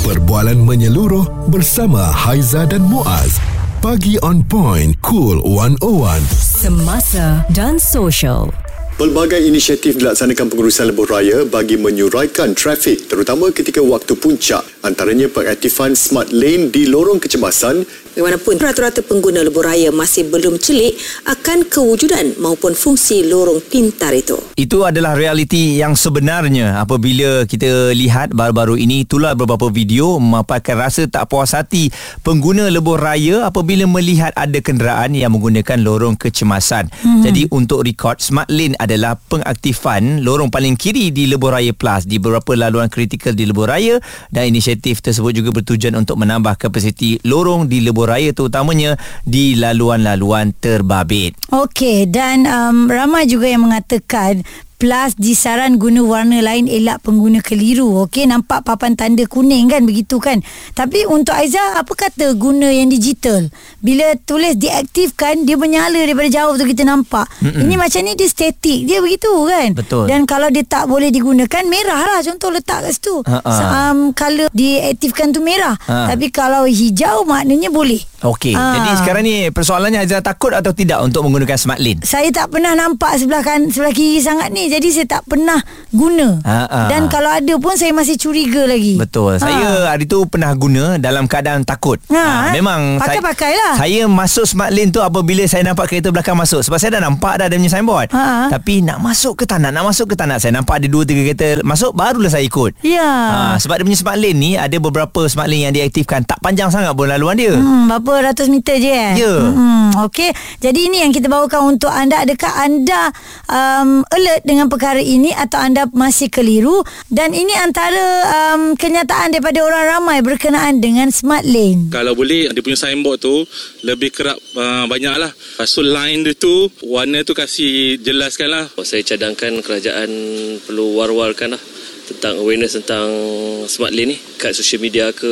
Perbualan menyeluruh bersama Haiza dan Muaz. Pagi on point, cool 101. Semasa dan social. Pelbagai inisiatif dilaksanakan pengurusan lebuh raya bagi menyuraikan trafik terutama ketika waktu puncak antaranya pengaktifan smart lane di lorong kecemasan Bagaimanapun rata-rata pengguna lebuh raya masih belum celik akan kewujudan maupun fungsi lorong pintar itu. Itu adalah realiti yang sebenarnya apabila kita lihat baru-baru ini itulah beberapa video memaparkan rasa tak puas hati pengguna lebuh raya apabila melihat ada kenderaan yang menggunakan lorong kecemasan. Hmm. Jadi untuk rekod Smart Lane adalah pengaktifan lorong paling kiri di lebuh raya plus di beberapa laluan kritikal di lebuh raya dan inisiatif tersebut juga bertujuan untuk menambah kapasiti lorong di lebuh lebuh raya terutamanya di laluan-laluan terbabit. Okey dan um, ramai juga yang mengatakan plus disaran guna warna lain elak pengguna keliru. Okey, nampak papan tanda kuning kan begitu kan. Tapi untuk Aiza, apa kata guna yang digital? Bila tulis diaktifkan, dia menyala daripada jauh tu kita nampak. Mm-mm. Ini macam ni dia statik, dia begitu kan. Betul. Dan kalau dia tak boleh digunakan, merah lah contoh letak kat situ. Ha um, color diaktifkan tu merah. Ha. Tapi kalau hijau maknanya boleh. Okey. Ha. Jadi sekarang ni persoalannya Aiza takut atau tidak untuk menggunakan smart lane? Saya tak pernah nampak sebelah kan sebelah kiri sangat ni jadi saya tak pernah guna. Ha-ha. Dan kalau ada pun saya masih curiga lagi. Betul. Ha. Saya hari tu pernah guna dalam keadaan takut. Ha, ha. memang pakai-pakai lah. Saya masuk smart lane tu apabila saya nampak kereta belakang masuk sebab saya dah nampak dah dia punya signboard. Ha. Tapi nak masuk ke tak nak, nak masuk ke tak nak. Saya nampak ada dua tiga kereta masuk barulah saya ikut. Ya. Ha, sebab dia punya smart lane ni ada beberapa smart lane yang diaktifkan tak panjang sangat pun laluan dia. Hmm, berapa ratus meter je eh? Ya. Hmm, okey. Jadi ini yang kita bawakan untuk anda. Adakah anda um, alert dengan perkara perkara ini atau anda masih keliru dan ini antara um, kenyataan daripada orang ramai berkenaan dengan smart lane. Kalau boleh dia punya signboard tu lebih kerap uh, banyak lah. So line dia tu warna tu kasih jelaskan lah. Saya cadangkan kerajaan perlu war-warkan lah tentang awareness tentang smart lane ni kat social media ke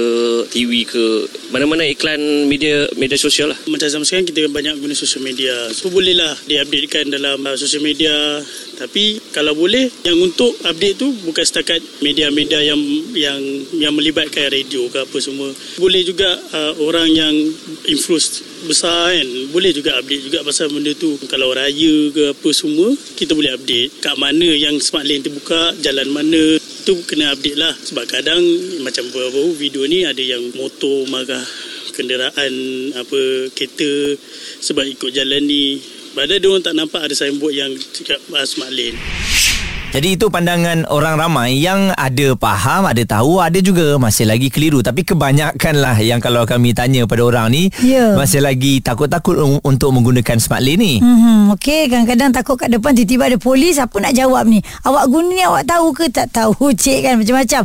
TV ke mana-mana iklan media media sosial lah macam zaman sekarang kita banyak guna social media so bolehlah diupdatekan dalam uh, social media tapi kalau boleh yang untuk update tu bukan setakat media-media yang yang yang melibatkan radio ke apa semua. Boleh juga uh, orang yang influence besar kan. Boleh juga update juga pasal benda tu. Kalau raya ke apa semua kita boleh update kat mana yang smart lane terbuka jalan mana. Tu kena update lah. Sebab kadang macam beberapa video ni ada yang motor marah kenderaan apa kereta sebab ikut jalan ni padahal dia orang tak nampak ada signboard yang cakap uh, smart lane jadi itu pandangan orang ramai yang ada faham, ada tahu, ada juga masih lagi keliru. Tapi kebanyakan lah yang kalau kami tanya pada orang ni yeah. masih lagi takut-takut untuk menggunakan smart lane ni. Hmm, Okey, kadang-kadang takut kat depan tiba-tiba ada polis, apa nak jawab ni? Awak guna ni awak tahu ke tak tahu? Cik kan macam-macam.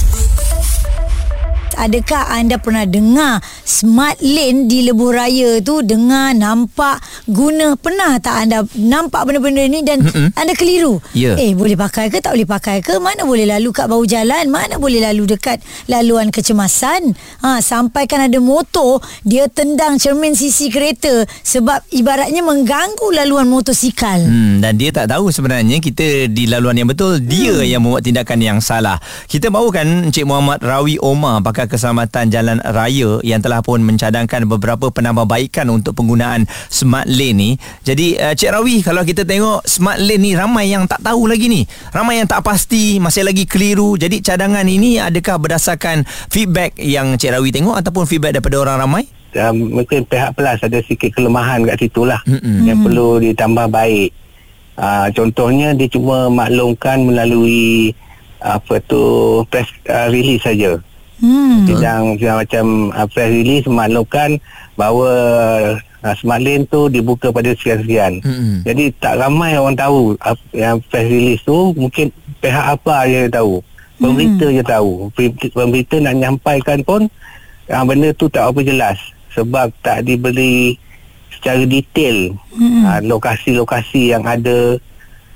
adakah anda pernah dengar smart lane di lebuh raya tu dengar nampak guna? Pernah tak anda nampak benda-benda ni dan Mm-mm. anda keliru? Yeah. eh boleh pakai ke tak boleh pakai ke? Mana boleh lalu kat bawah jalan? Mana boleh lalu dekat laluan kecemasan? Ha, sampai kan ada motor dia tendang cermin sisi kereta sebab ibaratnya mengganggu laluan motosikal. Hmm, dan dia tak tahu sebenarnya kita di laluan yang betul dia hmm. yang membuat tindakan yang salah. Kita bawakan Encik Muhammad Rawi Omar pakar Keselamatan Jalan Raya yang telah pun mencadangkan beberapa penambahbaikan untuk penggunaan smart lane ni. Jadi uh, Cik Rawi kalau kita tengok smart lane ni ramai yang tak tahu lagi ni. Ramai yang tak pasti, masih lagi keliru. Jadi cadangan ini adakah berdasarkan feedback yang Cik Rawi tengok ataupun feedback daripada orang ramai? Uh, mungkin pihak pelas ada sikit kelemahan kat situ lah mm-hmm. yang perlu ditambah baik. Uh, contohnya dia cuma maklumkan melalui apa tu press uh, release saja. Hmm. Yang, yang macam uh, press release memaklumkan bahawa uh, smart lane tu dibuka pada sekian-sekian. Hmm. Jadi tak ramai orang tahu uh, yang press release tu mungkin pihak apa yang tahu. Pemberita hmm. je tahu. Pemberita nak nyampaikan pun uh, benda tu tak apa jelas sebab tak diberi secara detail hmm. uh, lokasi-lokasi yang ada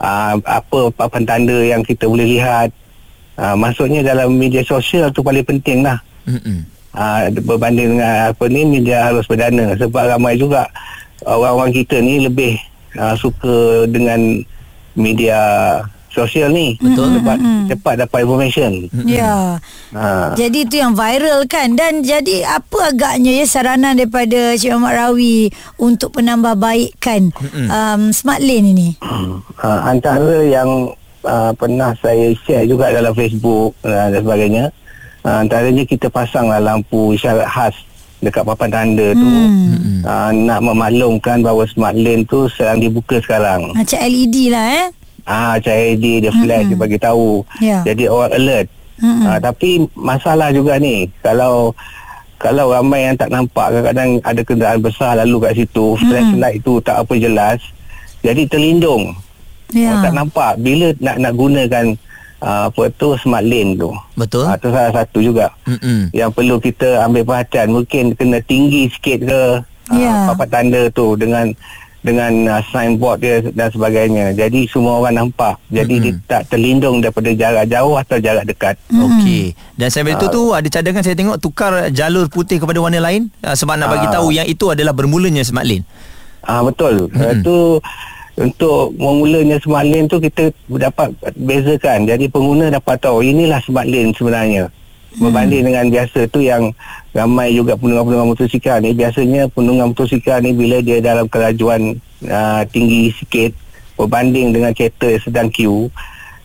uh, apa papan tanda yang kita boleh lihat Uh, maksudnya dalam media sosial tu paling penting lah. Mm-hmm. uh, berbanding dengan apa ni media arus perdana sebab ramai juga orang-orang kita ni lebih uh, suka dengan media sosial ni Betul. sebab cepat dapat information Ya. ha. Jadi itu yang viral kan dan jadi apa agaknya ya saranan daripada Cik Muhammad Rawi untuk penambahbaikan um, smart lane ini. uh, antara yang uh, pernah saya share juga dalam Facebook uh, dan sebagainya. Uh, antaranya kita pasanglah lampu isyarat khas dekat papan tanda tu. Hmm. uh, nak memaklumkan bahawa smart lane tu sedang dibuka sekarang. Macam LED lah eh. ah macam LED dia flash dia bagi tahu. Ya. jadi orang alert. Mm-mm. uh, tapi masalah juga ni kalau kalau ramai yang tak nampak kadang-kadang ada kenderaan besar lalu kat situ flashlight tu tak apa jelas jadi terlindung Ya. Orang tak nampak bila nak nak gunakan uh, apa tu smart lane tu. Betul. Ah tu salah satu juga. Mm-mm. Yang perlu kita ambil perhatian mungkin kena tinggi sikit ke Ya. uh, papan tanda tu dengan dengan uh, signboard dia dan sebagainya. Jadi semua orang nampak. Jadi dia tak terlindung daripada jarak jauh atau jarak dekat. Okey. Dan sambil itu tu ada cadangan saya tengok tukar jalur putih kepada warna lain uh, sebab nak bagi Ah. tahu yang itu adalah bermulanya smart lane. Ah betul. Hmm. Itu untuk memulanya smart lane tu kita dapat bezakan. Jadi pengguna dapat tahu inilah smart lane sebenarnya. Berbanding dengan biasa tu yang ramai juga penunggang-penunggang motosikal ni biasanya penunggang motosikal ni bila dia dalam kelajuan uh, tinggi sikit berbanding dengan kereta yang sedang queue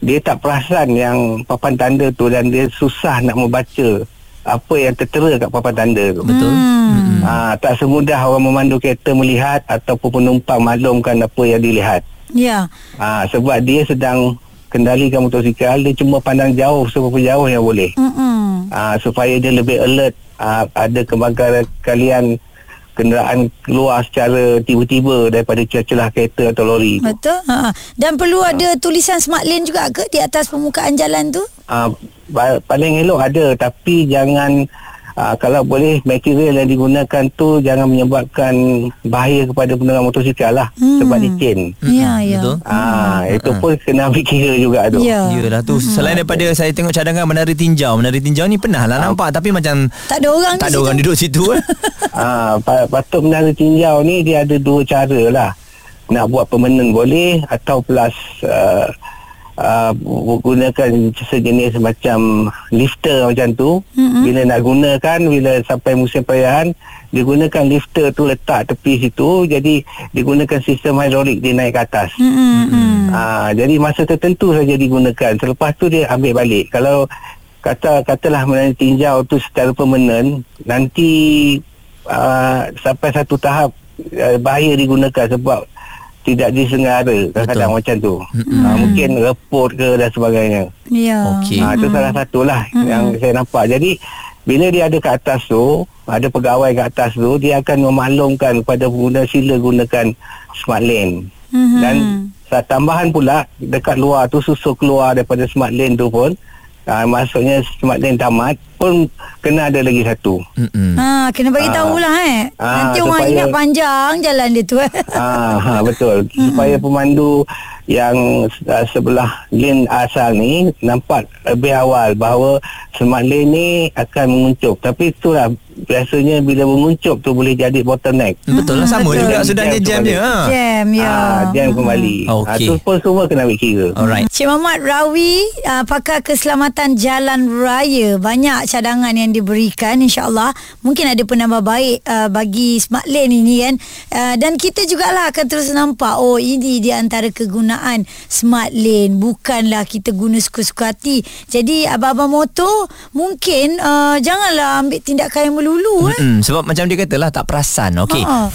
dia tak perasan yang papan tanda tu dan dia susah nak membaca apa yang tertera kat papan tanda tu. Betul. Hmm. Ha, tak semudah orang memandu kereta melihat ataupun penumpang maklumkan apa yang dilihat. Ya. Ha, sebab dia sedang kendalikan motosikal, dia cuma pandang jauh seberapa jauh yang boleh. Ha, supaya dia lebih alert ha, ada kebakaran kalian kenderaan keluar secara tiba-tiba daripada celah-celah kereta atau lori tu. Betul. Ha. Dan perlu ada tulisan smart lane juga ke di atas permukaan jalan tu? uh, paling elok ada tapi jangan uh, kalau boleh material yang digunakan tu jangan menyebabkan bahaya kepada penunggang motosikal lah Hmm. sebab licin. Ya, ya. Betul. Ah, itu pun kena ambil kira juga tu. Ya. Yalah tu selain daripada saya tengok cadangan menari tinjau, menari tinjau ni pernah lah nampak tapi macam Tak ada orang tak ada situ. orang duduk situ eh. Ah, pa- patut menara tinjau ni dia ada dua cara lah. Nak buat permanent boleh atau plus uh, uh, gunakan sejenis macam lifter macam tu. Mm-hmm. Bila nak gunakan, bila sampai musim perayaan, digunakan lifter tu letak tepi situ. Jadi digunakan sistem hidrolik dia naik ke atas. Mm-mm. Ah, jadi masa tertentu saja digunakan. Selepas tu dia ambil balik. Kalau kata katalah mengenai tinjau tu secara permanent, nanti uh, sampai satu tahap uh, bahaya digunakan sebab tidak disengaja kadang-kadang macam tu. Uh, mungkin repot ke dan sebagainya. Ya. Okey. Ha, itu salah satu lah Mm-mm. yang saya nampak. Jadi bila dia ada kat atas tu, ada pegawai kat atas tu, dia akan memaklumkan kepada pengguna sila gunakan smart lane. Mhm. Dan tambahan pula dekat luar tu susu keluar daripada smart lane tu pun uh, maksudnya smart lane tamat pun kena ada lagi satu. Mm-mm. Ha, kena bagi tahu lah eh. Ah, Nanti orang supaya- ingat panjang jalan dia tu. eh. Ah, ha, betul. Supaya pemandu yang uh, sebelah lane asal ni nampak lebih awal bahawa smart lane ni akan menguncup. Tapi itulah biasanya bila menguncup tu boleh jadi bottleneck. Betul lah sama Betul. juga sudahnya Jam jamnya. Ha. Jam, ya. Ah, jam kembali. Ah, Okey. tu pun semua kena ambil kira. Alright. Cik Muhammad Rawi uh, pakar keselamatan jalan raya banyak cadangan yang diberikan insyaallah mungkin ada penambah baik uh, bagi smart lane ini kan uh, dan kita jugalah akan terus nampak oh ini di antara kegunaan smart lane bukanlah kita guna suka-suka hati jadi abang-abang motor mungkin uh, janganlah ambil tindakan yang melulu eh Mm-mm. Sebab macam dia kata lah tak perasan. Okey. Ha.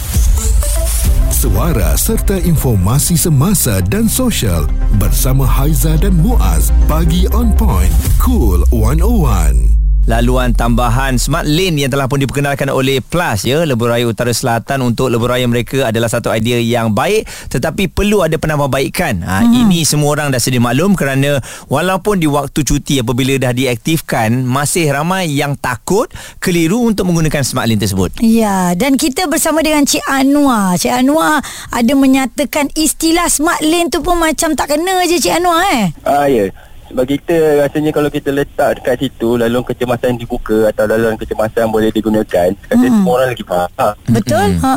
Suara serta informasi semasa dan sosial bersama Haiza dan Muaz. Pagi on point. Cool 101. Laluan tambahan Smart Lane yang telah pun diperkenalkan oleh Plus ya Lebuh Raya Utara Selatan untuk lebuh raya mereka adalah satu idea yang baik tetapi perlu ada penambahbaikan. Ha, hmm. ini semua orang dah sedia maklum kerana walaupun di waktu cuti apabila dah diaktifkan masih ramai yang takut keliru untuk menggunakan Smart Lane tersebut. Ya, dan kita bersama dengan Cik Anwar. Cik Anwar ada menyatakan istilah smart lane tu pun macam tak kena je Cik Anwar eh. Ah ya. Sebab kita rasanya kalau kita letak dekat situ laluan kecemasan dibuka atau laluan kecemasan boleh digunakan, kata Mm-mm. semua orang lagi faham. Betul? Ha.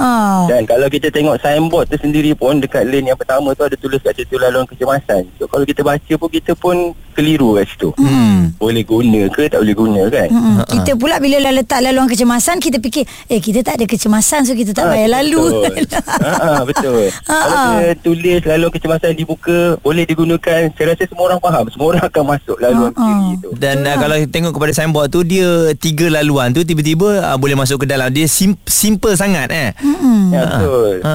Dan kalau kita tengok signboard tu sendiri pun dekat lane yang pertama tu ada tulis kat situ laluan kecemasan. So kalau kita baca pun kita pun keliru kat situ. Hmm. Boleh guna ke tak boleh guna kan? Mm-mm. Kita pula bila dah letak laluan kecemasan kita fikir eh kita tak ada kecemasan so kita tak Ah, payah lalu. Betul. ha, ha, betul. Ha, Kalau ha. kita tulis laluan kecemasan dibuka, boleh digunakan. Saya rasa semua orang faham. Semua orang akan masuk laluan Ha, ha. kiri tu. Dan uh, kalau kita tengok kepada signboard tu dia tiga laluan tu tiba-tiba uh, boleh masuk ke dalam. Dia sim- simple sangat eh. Mm-mm. Ya, betul. Ha,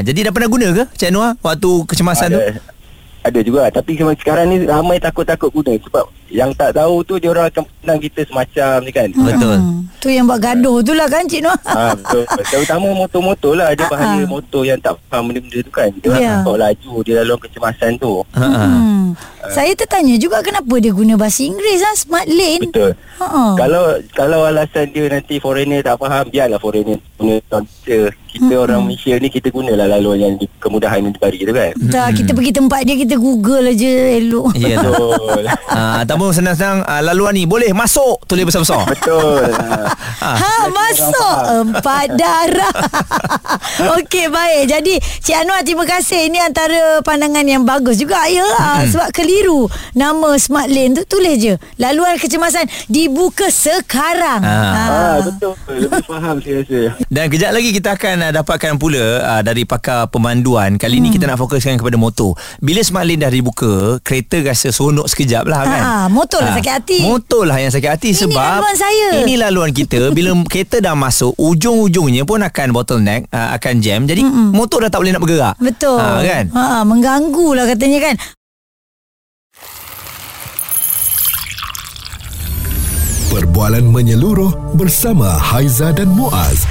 jadi dah pernah guna ke Cik Noah waktu kecemasan tu? Ada, juga tapi sekarang ni ramai takut-takut guna sebab yang tak tahu tu dia orang akan pandang kita semacam ni kan Betul. Hmm. Tu yang buat gaduh tu lah kan Cik Noh. ha, betul terutama motor-motor lah ada bahaya Ha-ha. motor yang tak faham benda-benda tu kan dia Ya. yeah. tak laju dia laluan kecemasan tu Ha. ha. Hmm. Saya tertanya juga kenapa dia guna bahasa Inggeris ah smart lane. betul Ha. kalau kalau alasan dia nanti foreigner tak faham biarlah foreigner guna kita kita orang Malaysia ni kita gunalah laluan yang di, kemudahan yang diberi tu kan Tak, kita pergi tempat dia kita Google aja elok. Ya tu. betul Ha, ataupun senang-senang uh, laluan ni boleh masuk tulis besar-besar. betul ha. Ha. Ha masuk empat darah. Okey baik. Jadi Cik Anwar terima kasih. Ini antara pandangan yang bagus juga ya. Hmm. Sebab keliru nama smart lane tu tulis je laluan kecemasan dibuka sekarang. Ah. Ah, betul lebih faham saya rasa Dan kejap lagi kita akan uh, dapatkan pula uh, dari pakar pemanduan. Kali ni kita nak fokuskan kepada motor. Bila smart lane dah dibuka, kereta rasa seronok sekejap lah kan. Ah, motor lah sakit hati. Motor lah yang sakit hati Ini sebab laluan saya. Ini laluan kita. Bila kereta dah masuk, ujung-ujungnya pun akan bottleneck, uh, akan jam. Jadi Mm-mm. motor dah tak boleh nak bergerak. Betul. Ha, kan? Ha, mengganggu lah katanya kan. Perbualan menyeluruh bersama Haiza dan Muaz.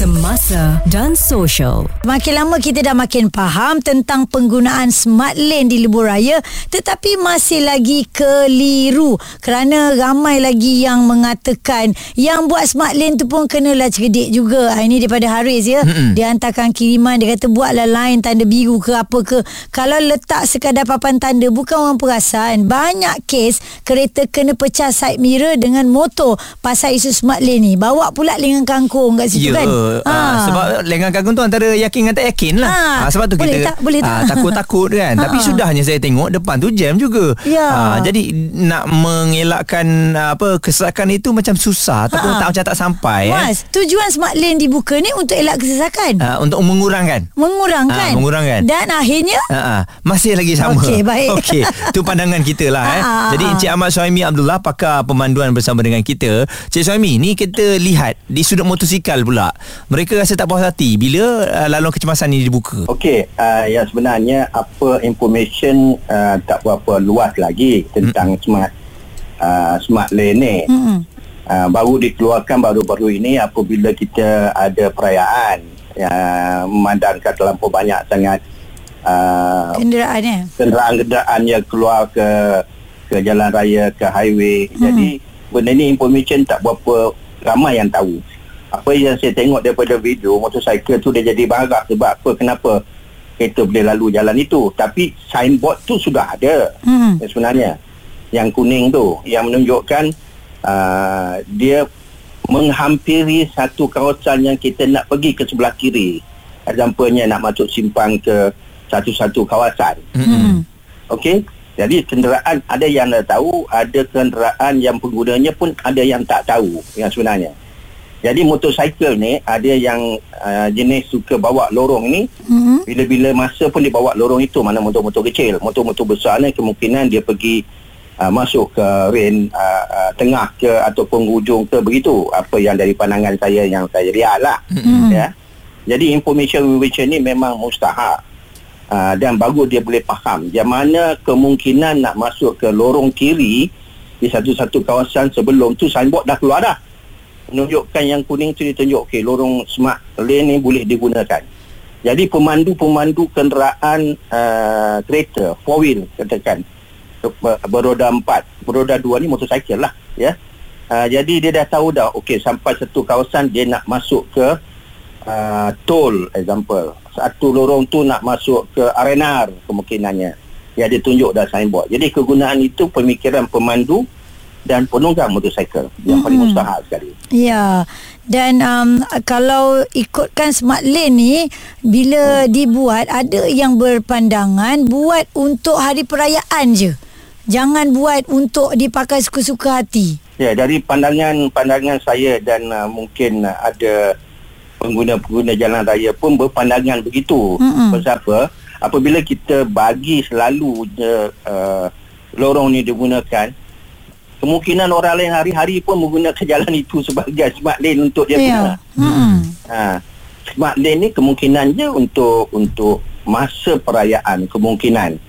Semasa dan social. Makin lama kita dah makin faham tentang penggunaan smart lane di lebuh raya tetapi masih lagi keliru kerana ramai lagi yang mengatakan yang buat smart lane tu pun kenalah cerdik juga. Ha, ini daripada Haris ya. Mm-hmm. Dia hantarkan kiriman dia kata buatlah line tanda biru ke apa ke. Kalau letak sekadar papan tanda bukan orang perasan. Banyak kes kereta kena pecah side mirror dengan motor pasal isu smart lane ni. Bawa pula lengan kangkung kat situ Ya, kan. Ha. sebab lengan kagum tu antara yakin dengan tak yakin lah. Ha. Ha. sebab tu Boleh kita tak? Boleh tak? ah, takut-takut kan. Ha. Tapi sudahnya saya tengok depan tu jam juga. Ya. Ha, jadi nak mengelakkan apa kesesakan itu macam susah ataupun Ha. tak macam tak sampai eh. Mas, tujuan smart lane dibuka ni untuk elak kesesakan. Ha, untuk mengurangkan. Mengurangkan. Ah, mengurangkan. Dan akhirnya Ha, ha. masih lagi sama. Okey, baik. Okey, tu pandangan kita lah eh. Ha, ha, Jadi ha. Encik Ahmad Suhaimi Abdullah pakar pemanduan bersama dengan kita. Cik Suhaimi, ni kita lihat di sudut motosikal pula. Mereka rasa tak puas hati bila uh, laluan kecemasan ni dibuka. Okey, uh, yang sebenarnya apa information uh, tak berapa luas lagi tentang hmm. smart uh, smart lane ni. Mm-mm. Uh, baru dikeluarkan baru-baru ini apabila kita ada perayaan yang memandangkan terlampau banyak sangat uh, kenderaan eh. kenderaan-kenderaan yang keluar ke ke jalan raya, ke highway. Hmm. Jadi benda ni information tak berapa ramai yang tahu. Apa yang saya tengok daripada video motosikal tu dia jadi marah sebab apa kenapa kereta boleh lalu jalan itu tapi signboard tu sudah ada Hmm. sebenarnya yang kuning tu yang menunjukkan uh, dia menghampiri satu kawasan yang kita nak pergi ke sebelah kiri examplenya nak masuk simpang ke satu-satu kawasan Hmm. Okey. Jadi kenderaan ada yang dah tahu, ada kenderaan yang penggunanya pun ada yang tak tahu yang sebenarnya. Jadi motosikal ni ada yang uh, jenis suka bawa lorong ni Hmm. bila-bila masa pun dia bawa lorong itu mana motor-motor kecil. Motor-motor besar ni kemungkinan dia pergi uh, masuk ke ren uh, uh, tengah ke ataupun hujung ke begitu. Apa yang dari pandangan saya yang saya lihat lah. Hmm. Ya. Jadi information information ni memang mustahak. Uh, dan bagus dia boleh faham yang mana kemungkinan nak masuk ke lorong kiri di satu-satu kawasan sebelum tu signboard dah keluar dah menunjukkan yang kuning tu dia tunjuk okey lorong smart lane ni boleh digunakan jadi pemandu-pemandu kenderaan uh, kereta four wheel katakan ber- beroda empat beroda dua ni motosikal lah ya uh, jadi dia dah tahu dah okey sampai satu kawasan dia nak masuk ke uh, tol example satu lorong tu nak masuk ke arena kemungkinannya. Dia ada tunjuk dah signboard. Jadi kegunaan itu pemikiran pemandu dan penunggang motosikal yang paling Mm-mm. mustahak sekali. Ya. Dan um, kalau ikutkan smart lane ni bila dibuat ada yang berpandangan buat untuk hari perayaan je. Jangan buat untuk dipakai suka-suka hati. Ya, dari pandangan pandangan saya dan uh, mungkin uh, ada pengguna-pengguna jalan raya pun berpandangan begitu. Sebab apa? Apabila kita bagi selalu uh, lorong ni digunakan, kemungkinan orang lain hari-hari pun menggunakan jalan itu sebagai smart lane untuk dia guna. Ya. Mm-mm. Ha, smart lane ni kemungkinannya untuk untuk masa perayaan kemungkinan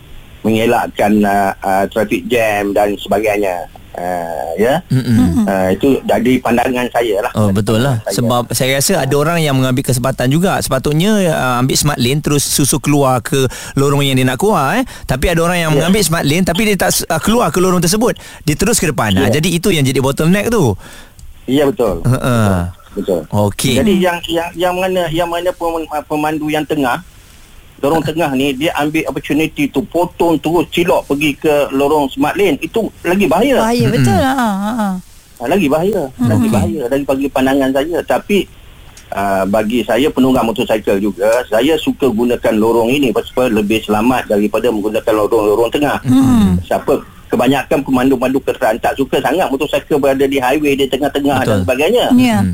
mengelakkan uh, uh, traffic jam dan sebagainya. Uh, ya. Mm-mm. Uh, itu dari pandangan saya lah. Oh betul lah Saya. Sebab saya rasa ada orang yang mengambil kesempatan juga Sepatutnya uh, ambil smart lane Terus susu keluar ke lorong yang dia nak keluar eh. Tapi ada orang yang Ya. mengambil smart lane Tapi dia tak uh, keluar ke lorong tersebut Dia terus ke depan Ya. yeah. Jadi itu yang jadi bottleneck tu Ya betul. uh-uh. Betul. Okey Jadi yang yang yang mana yang mana pem- pemandu yang tengah lorong tengah ni dia ambil opportunity tu potong terus cilok pergi ke lorong smart lane itu lagi bahaya. Bahaya Mm-mm. betul lah. Ha, ha. Ha, lagi bahaya, lagi bahaya dari bagi pandangan saya. Tapi uh, bagi saya penunggang motosikal juga, saya suka gunakan lorong ini sebab lebih selamat daripada menggunakan lorong-lorong tengah. Hmm. Siapa kebanyakan pemandu-pemandu kenderaan tak suka sangat motosikal berada di highway di tengah-tengah Betul. dan sebagainya. Ya. Hmm.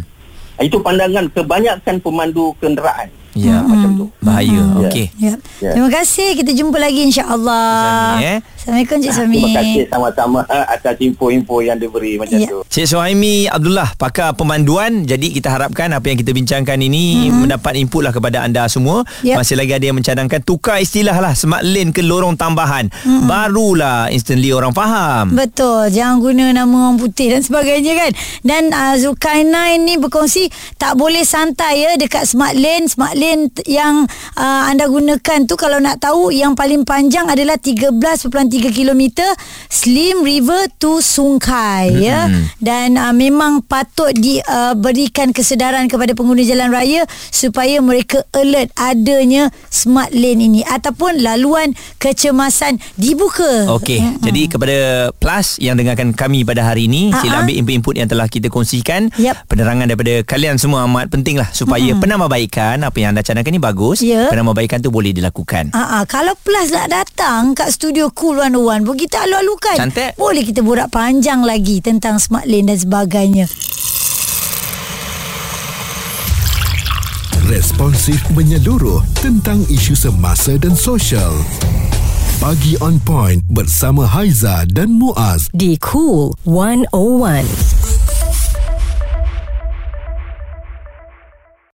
Itu pandangan kebanyakan pemandu kenderaan. Ya Macam tu. Bahaya Ya. Okey Ya. Ya. Terima kasih. Kita jumpa lagi insya-Allah. Sami, eh. Assalamualaikum Cik Sami. Terima kasih sama-sama atas info-info yang diberi macam Ya. tu. Cik Suhaimi Abdullah pakar pemanduan jadi kita harapkan apa yang kita bincangkan ini mm-hmm. mendapat input lah kepada anda semua Yep. masih lagi ada yang mencadangkan tukar istilah lah smart lane ke lorong tambahan mm-hmm. barulah instantly orang faham Betul Jangan guna nama orang putih Dan sebagainya kan Dan uh, Zulkarnain ni berkongsi Tak boleh santai ya Dekat smart lane Smart lane yang uh, Anda gunakan tu Kalau nak tahu Yang paling panjang adalah 13.3 km Slim River to Sungkai mm-hmm. ya Dan uh, memang patut diberikan uh, kesedaran kepada pengguna jalan raya Supaya mereka alert adanya smart lane ini Ataupun laluan kecemasan dibuka Okey, Mm-mm. jadi kepada Plus yang dengarkan kami pada hari ini, sila ah. ambil input-input yang telah kita kongsikan. Yap. Penerangan daripada kalian semua amat penting lah supaya Mm-mm. penambahbaikan apa yang anda cadangkan ni bagus. Ya. Penambahbaikan tu boleh dilakukan. Ah, kalau Plus nak datang kat studio Cool 101 pun kita alu-alukan. Cantik. Boleh kita borak panjang lagi tentang smart lane dan sebagainya. Responsif menyeluruh tentang isu semasa dan sosial. Pagi on point bersama Haiza dan Muaz. Di Cool 101.